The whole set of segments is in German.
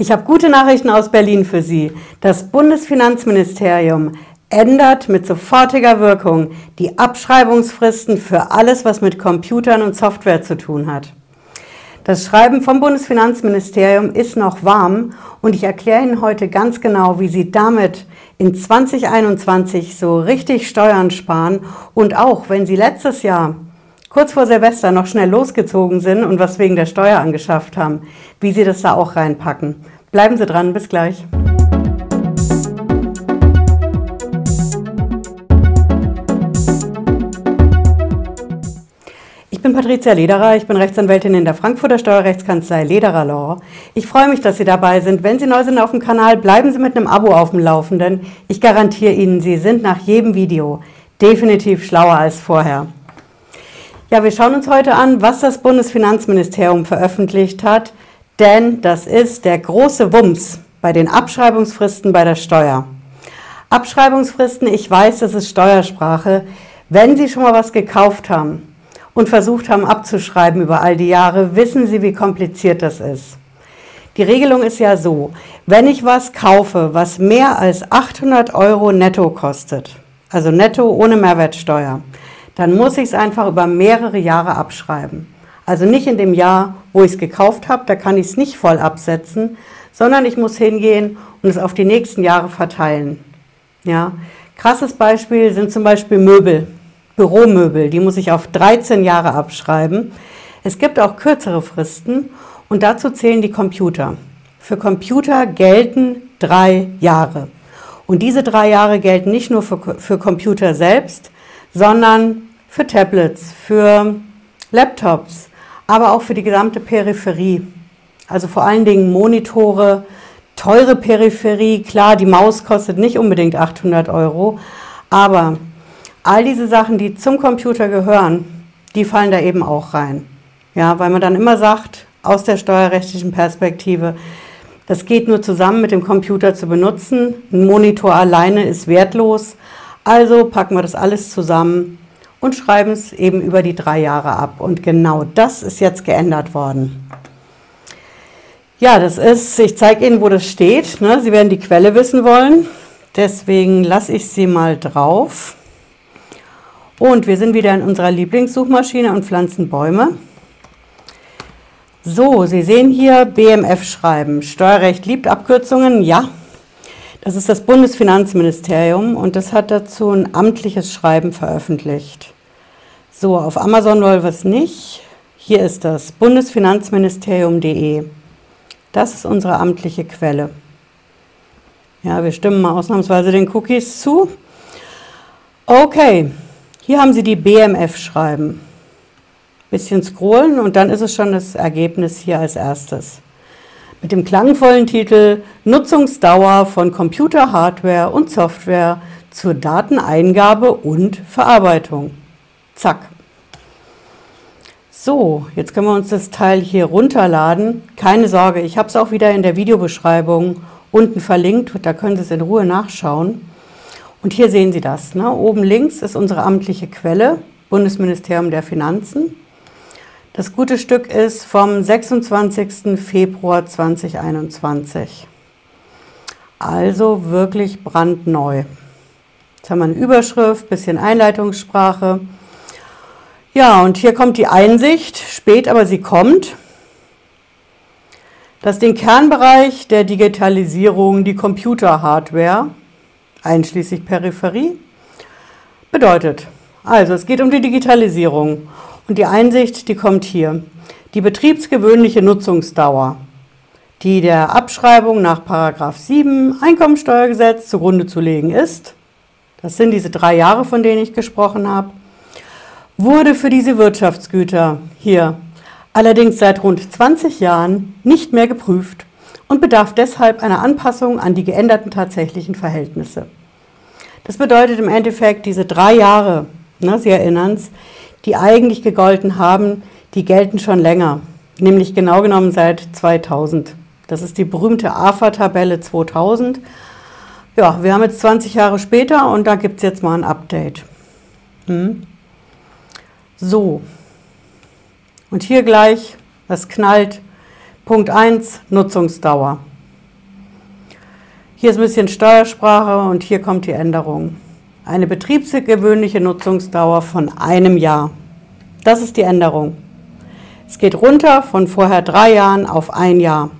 Ich habe gute Nachrichten aus Berlin für Sie. Das Bundesfinanzministerium ändert mit sofortiger Wirkung die Abschreibungsfristen für alles, was mit Computern und Software zu tun hat. Das Schreiben vom Bundesfinanzministerium ist noch warm und ich erkläre Ihnen heute ganz genau, wie Sie damit in 2021 so richtig Steuern sparen und auch, wenn Sie letztes Jahr kurz vor Silvester noch schnell losgezogen sind und was wegen der Steuer angeschafft haben, wie Sie das da auch reinpacken. Bleiben Sie dran, bis gleich. Ich bin Patricia Lederer, ich bin Rechtsanwältin in der Frankfurter Steuerrechtskanzlei Lederer Law. Ich freue mich, dass Sie dabei sind. Wenn Sie neu sind auf dem Kanal, bleiben Sie mit einem Abo auf dem Laufenden. Ich garantiere Ihnen, Sie sind nach jedem Video definitiv schlauer als vorher. Ja, wir schauen uns heute an, was das Bundesfinanzministerium veröffentlicht hat, denn das ist der große Wumms bei den Abschreibungsfristen bei der Steuer. Abschreibungsfristen, ich weiß, das ist Steuersprache. Wenn Sie schon mal was gekauft haben und versucht haben abzuschreiben über all die Jahre, wissen Sie, wie kompliziert das ist. Die Regelung ist ja so, wenn ich was kaufe, was mehr als 800 Euro netto kostet, also netto ohne Mehrwertsteuer, dann muss ich es einfach über mehrere Jahre abschreiben. Also nicht in dem Jahr, wo ich es gekauft habe, da kann ich es nicht voll absetzen, sondern ich muss hingehen und es auf die nächsten Jahre verteilen. Ja. Krasses Beispiel sind zum Beispiel Möbel, Büromöbel, die muss ich auf 13 Jahre abschreiben. Es gibt auch kürzere Fristen und dazu zählen die Computer. Für Computer gelten drei Jahre. Und diese drei Jahre gelten nicht nur für, für Computer selbst, sondern für Tablets, für Laptops, aber auch für die gesamte Peripherie. Also vor allen Dingen Monitore, teure Peripherie. Klar, die Maus kostet nicht unbedingt 800 Euro, aber all diese Sachen, die zum Computer gehören, die fallen da eben auch rein. Ja, weil man dann immer sagt, aus der steuerrechtlichen Perspektive, das geht nur zusammen mit dem Computer zu benutzen. Ein Monitor alleine ist wertlos. Also packen wir das alles zusammen und schreiben es eben über die drei Jahre ab. Und genau das ist jetzt geändert worden. Ja, das ist, ich zeige Ihnen, wo das steht. Ne? Sie werden die Quelle wissen wollen. Deswegen lasse ich sie mal drauf. Und wir sind wieder in unserer Lieblingssuchmaschine und pflanzen Bäume. So, Sie sehen hier BMF schreiben. Steuerrecht liebt Abkürzungen, ja. Das ist das Bundesfinanzministerium und das hat dazu ein amtliches Schreiben veröffentlicht. So, auf Amazon wollen wir es nicht. Hier ist das bundesfinanzministerium.de. Das ist unsere amtliche Quelle. Ja, wir stimmen mal ausnahmsweise den Cookies zu. Okay, hier haben Sie die BMF-Schreiben. Bisschen scrollen und dann ist es schon das Ergebnis hier als erstes mit dem klangvollen Titel Nutzungsdauer von Computer, Hardware und Software zur Dateneingabe und Verarbeitung. Zack. So, jetzt können wir uns das Teil hier runterladen. Keine Sorge, ich habe es auch wieder in der Videobeschreibung unten verlinkt, da können Sie es in Ruhe nachschauen. Und hier sehen Sie das. Ne? Oben links ist unsere amtliche Quelle, Bundesministerium der Finanzen. Das gute Stück ist vom 26. Februar 2021. Also wirklich brandneu. Jetzt haben wir eine Überschrift, bisschen Einleitungssprache. Ja, und hier kommt die Einsicht, spät aber sie kommt, dass den Kernbereich der Digitalisierung die Computerhardware, einschließlich Peripherie, bedeutet. Also es geht um die Digitalisierung und die Einsicht, die kommt hier. Die betriebsgewöhnliche Nutzungsdauer, die der Abschreibung nach 7 Einkommensteuergesetz zugrunde zu legen ist, das sind diese drei Jahre, von denen ich gesprochen habe, wurde für diese Wirtschaftsgüter hier allerdings seit rund 20 Jahren nicht mehr geprüft und bedarf deshalb einer Anpassung an die geänderten tatsächlichen Verhältnisse. Das bedeutet im Endeffekt, diese drei Jahre, ne, Sie erinnern es, die eigentlich gegolten haben, die gelten schon länger, nämlich genau genommen seit 2000. Das ist die berühmte AFA-Tabelle 2000. Ja, wir haben jetzt 20 Jahre später und da gibt es jetzt mal ein Update. Hm. So, und hier gleich, das knallt, Punkt 1, Nutzungsdauer. Hier ist ein bisschen Steuersprache und hier kommt die Änderung. Eine betriebsgewöhnliche Nutzungsdauer von einem Jahr. Das ist die Änderung. Es geht runter von vorher drei Jahren auf ein Jahr.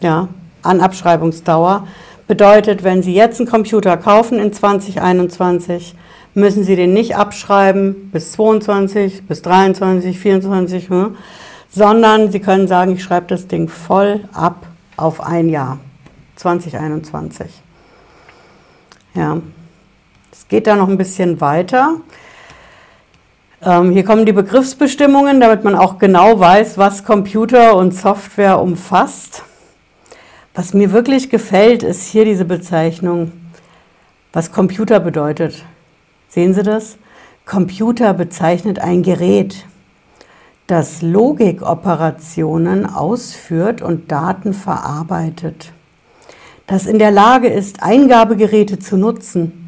Ja, an Abschreibungsdauer. Bedeutet, wenn Sie jetzt einen Computer kaufen in 2021, müssen Sie den nicht abschreiben bis 22, bis 23, 24, hm, sondern Sie können sagen, ich schreibe das Ding voll ab auf ein Jahr, 2021. Ja, es geht da noch ein bisschen weiter. Ähm, hier kommen die Begriffsbestimmungen, damit man auch genau weiß, was Computer und Software umfasst. Was mir wirklich gefällt, ist hier diese Bezeichnung, was Computer bedeutet. Sehen Sie das? Computer bezeichnet ein Gerät das Logikoperationen ausführt und Daten verarbeitet, das in der Lage ist, Eingabegeräte zu nutzen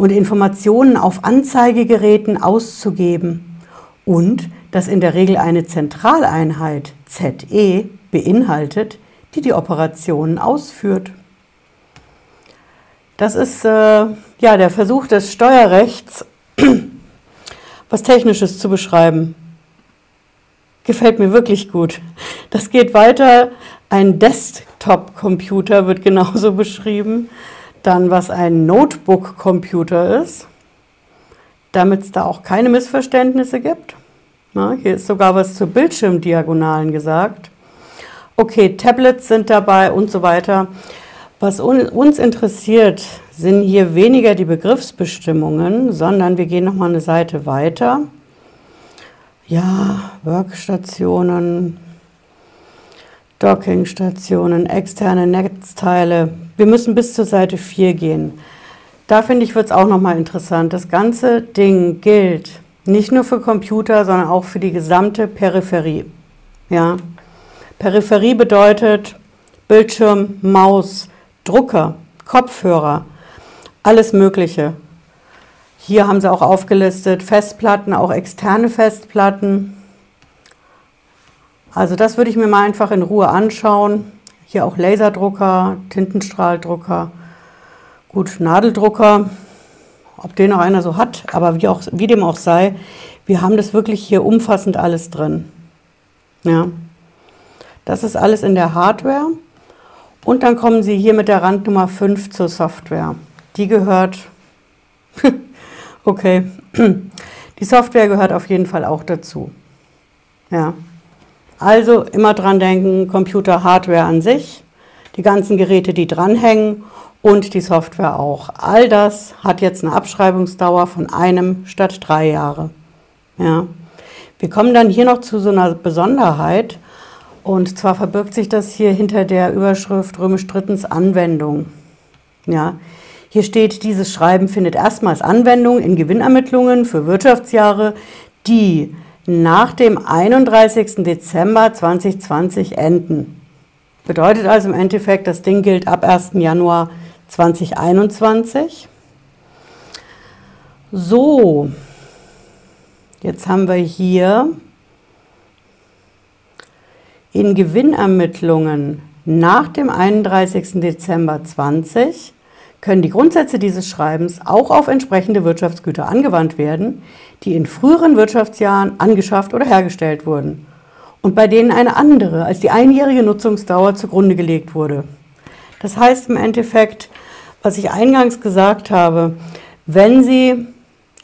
und Informationen auf Anzeigegeräten auszugeben und das in der Regel eine Zentraleinheit ZE beinhaltet, die die Operationen ausführt. Das ist äh, ja der Versuch des Steuerrechts, was Technisches zu beschreiben. Gefällt mir wirklich gut. Das geht weiter. Ein Desktop-Computer wird genauso beschrieben. Dann, was ein Notebook-Computer ist, damit es da auch keine Missverständnisse gibt. Na, hier ist sogar was zu Bildschirmdiagonalen gesagt. Okay, Tablets sind dabei und so weiter. Was uns interessiert, sind hier weniger die Begriffsbestimmungen, sondern wir gehen nochmal eine Seite weiter ja, Workstationen, Dockingstationen, externe Netzteile. Wir müssen bis zur Seite 4 gehen. Da finde ich, wird es auch nochmal interessant. Das ganze Ding gilt nicht nur für Computer, sondern auch für die gesamte Peripherie. Ja? Peripherie bedeutet Bildschirm, Maus, Drucker, Kopfhörer, alles Mögliche. Hier haben sie auch aufgelistet Festplatten, auch externe Festplatten. Also das würde ich mir mal einfach in Ruhe anschauen. Hier auch Laserdrucker, Tintenstrahldrucker, gut, Nadeldrucker, ob den noch einer so hat, aber wie, auch, wie dem auch sei, wir haben das wirklich hier umfassend alles drin. Ja. Das ist alles in der Hardware. Und dann kommen Sie hier mit der Randnummer 5 zur Software. Die gehört Okay, die Software gehört auf jeden Fall auch dazu. Ja. Also immer dran denken, Computer, Hardware an sich, die ganzen Geräte, die dranhängen und die Software auch. All das hat jetzt eine Abschreibungsdauer von einem statt drei Jahre. Ja. Wir kommen dann hier noch zu so einer Besonderheit und zwar verbirgt sich das hier hinter der Überschrift römisch drittens Anwendung. Ja. Hier steht, dieses Schreiben findet erstmals Anwendung in Gewinnermittlungen für Wirtschaftsjahre, die nach dem 31. Dezember 2020 enden. Bedeutet also im Endeffekt, das Ding gilt ab 1. Januar 2021. So, jetzt haben wir hier in Gewinnermittlungen nach dem 31. Dezember 2020 können die Grundsätze dieses Schreibens auch auf entsprechende Wirtschaftsgüter angewandt werden, die in früheren Wirtschaftsjahren angeschafft oder hergestellt wurden und bei denen eine andere als die einjährige Nutzungsdauer zugrunde gelegt wurde. Das heißt im Endeffekt, was ich eingangs gesagt habe, wenn Sie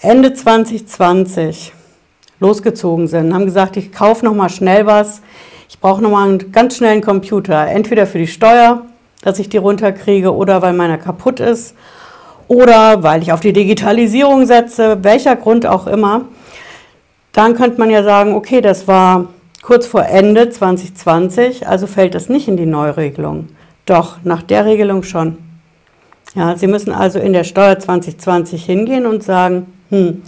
Ende 2020 losgezogen sind, haben gesagt, ich kaufe noch mal schnell was, ich brauche noch mal einen ganz schnellen Computer, entweder für die Steuer dass ich die runterkriege oder weil meiner kaputt ist oder weil ich auf die Digitalisierung setze, welcher Grund auch immer, dann könnte man ja sagen, okay, das war kurz vor Ende 2020, also fällt das nicht in die Neuregelung. Doch, nach der Regelung schon. Ja, Sie müssen also in der Steuer 2020 hingehen und sagen, hm,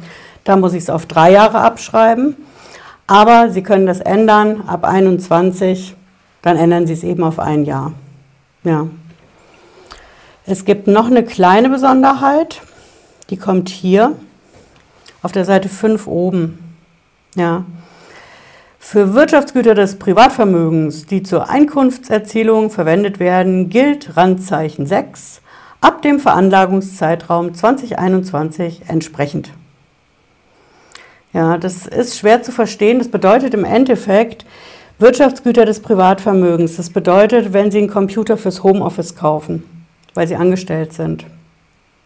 da muss ich es auf drei Jahre abschreiben, aber Sie können das ändern ab 21, dann ändern Sie es eben auf ein Jahr. Ja. Es gibt noch eine kleine Besonderheit, die kommt hier auf der Seite 5 oben. Ja. Für Wirtschaftsgüter des Privatvermögens, die zur Einkunftserzielung verwendet werden, gilt Randzeichen 6 ab dem Veranlagungszeitraum 2021 entsprechend. Ja, das ist schwer zu verstehen. Das bedeutet im Endeffekt Wirtschaftsgüter des Privatvermögens. Das bedeutet, wenn Sie einen Computer fürs Homeoffice kaufen, weil Sie angestellt sind,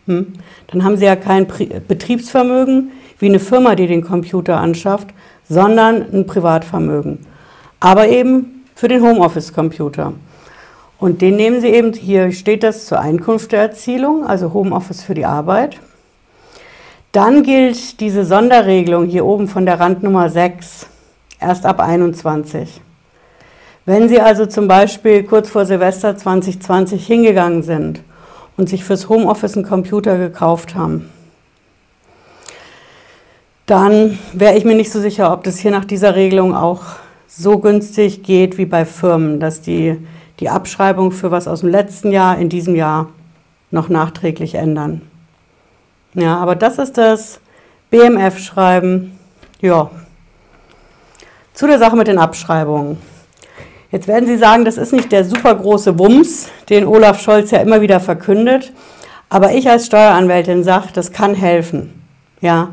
hm, dann haben Sie ja kein Pri Betriebsvermögen wie eine Firma, die den Computer anschafft, sondern ein Privatvermögen. Aber eben für den Homeoffice-Computer. Und den nehmen Sie eben, hier steht das zur Einkünfteerzielung, also Homeoffice für die Arbeit. Dann gilt diese Sonderregelung hier oben von der Randnummer 6 erst ab 21. Wenn Sie also zum Beispiel kurz vor Silvester 2020 hingegangen sind und sich fürs Homeoffice einen Computer gekauft haben, dann wäre ich mir nicht so sicher, ob das hier nach dieser Regelung auch so günstig geht wie bei Firmen, dass die die Abschreibung für was aus dem letzten Jahr in diesem Jahr noch nachträglich ändern. Ja, aber das ist das BMF-Schreiben. Ja. Zu der Sache mit den Abschreibungen. Jetzt werden Sie sagen, das ist nicht der super große Wumms, den Olaf Scholz ja immer wieder verkündet. Aber ich als Steueranwältin sage, das kann helfen. Ja.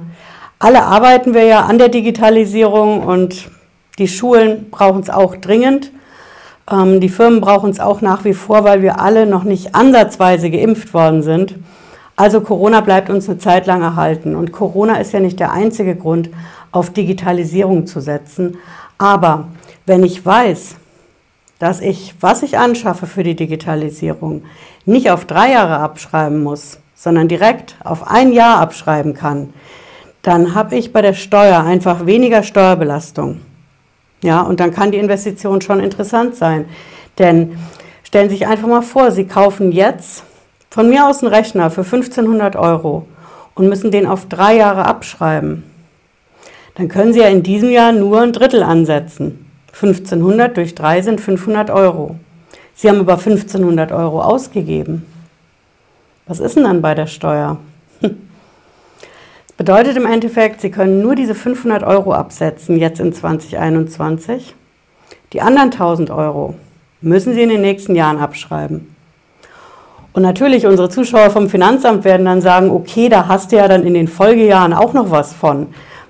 Alle arbeiten wir ja an der Digitalisierung und die Schulen brauchen es auch dringend. Ähm, die Firmen brauchen es auch nach wie vor, weil wir alle noch nicht ansatzweise geimpft worden sind. Also Corona bleibt uns eine Zeit lang erhalten. Und Corona ist ja nicht der einzige Grund, auf Digitalisierung zu setzen. Aber wenn ich weiß, dass ich, was ich anschaffe für die Digitalisierung, nicht auf drei Jahre abschreiben muss, sondern direkt auf ein Jahr abschreiben kann, dann habe ich bei der Steuer einfach weniger Steuerbelastung. Ja, und dann kann die Investition schon interessant sein. Denn stellen Sie sich einfach mal vor, Sie kaufen jetzt von mir aus einen Rechner für 1500 Euro und müssen den auf drei Jahre abschreiben. Dann können Sie ja in diesem Jahr nur ein Drittel ansetzen. 1500 durch drei sind 500 Euro. Sie haben aber 1500 Euro ausgegeben. Was ist denn dann bei der Steuer? Bedeutet im Endeffekt, Sie können nur diese 500 Euro absetzen, jetzt in 2021. Die anderen 1000 Euro müssen Sie in den nächsten Jahren abschreiben. Und natürlich, unsere Zuschauer vom Finanzamt werden dann sagen, okay, da hast du ja dann in den Folgejahren auch noch was von.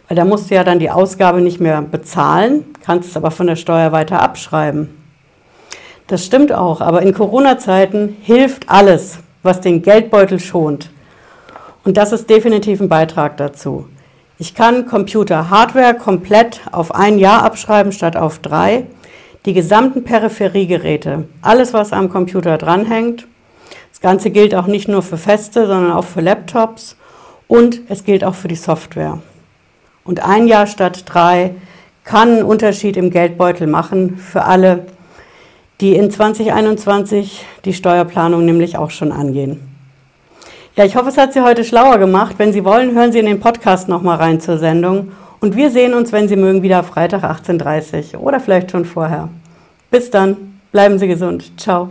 Weil da musst du ja dann die Ausgabe nicht mehr bezahlen, kannst es aber von der Steuer weiter abschreiben. Das stimmt auch, aber in Corona-Zeiten hilft alles, was den Geldbeutel schont. Und das ist definitiv ein Beitrag dazu. Ich kann Computer-Hardware komplett auf ein Jahr abschreiben statt auf drei. Die gesamten Peripheriegeräte, alles was am Computer dranhängt. Das Ganze gilt auch nicht nur für Feste, sondern auch für Laptops und es gilt auch für die Software. Und ein Jahr statt drei kann einen Unterschied im Geldbeutel machen für alle, die in 2021 die Steuerplanung nämlich auch schon angehen. Ja, ich hoffe, es hat Sie heute schlauer gemacht. Wenn Sie wollen, hören Sie in den Podcast nochmal rein zur Sendung. Und wir sehen uns, wenn Sie mögen, wieder Freitag 18.30 Uhr oder vielleicht schon vorher. Bis dann, bleiben Sie gesund. Ciao.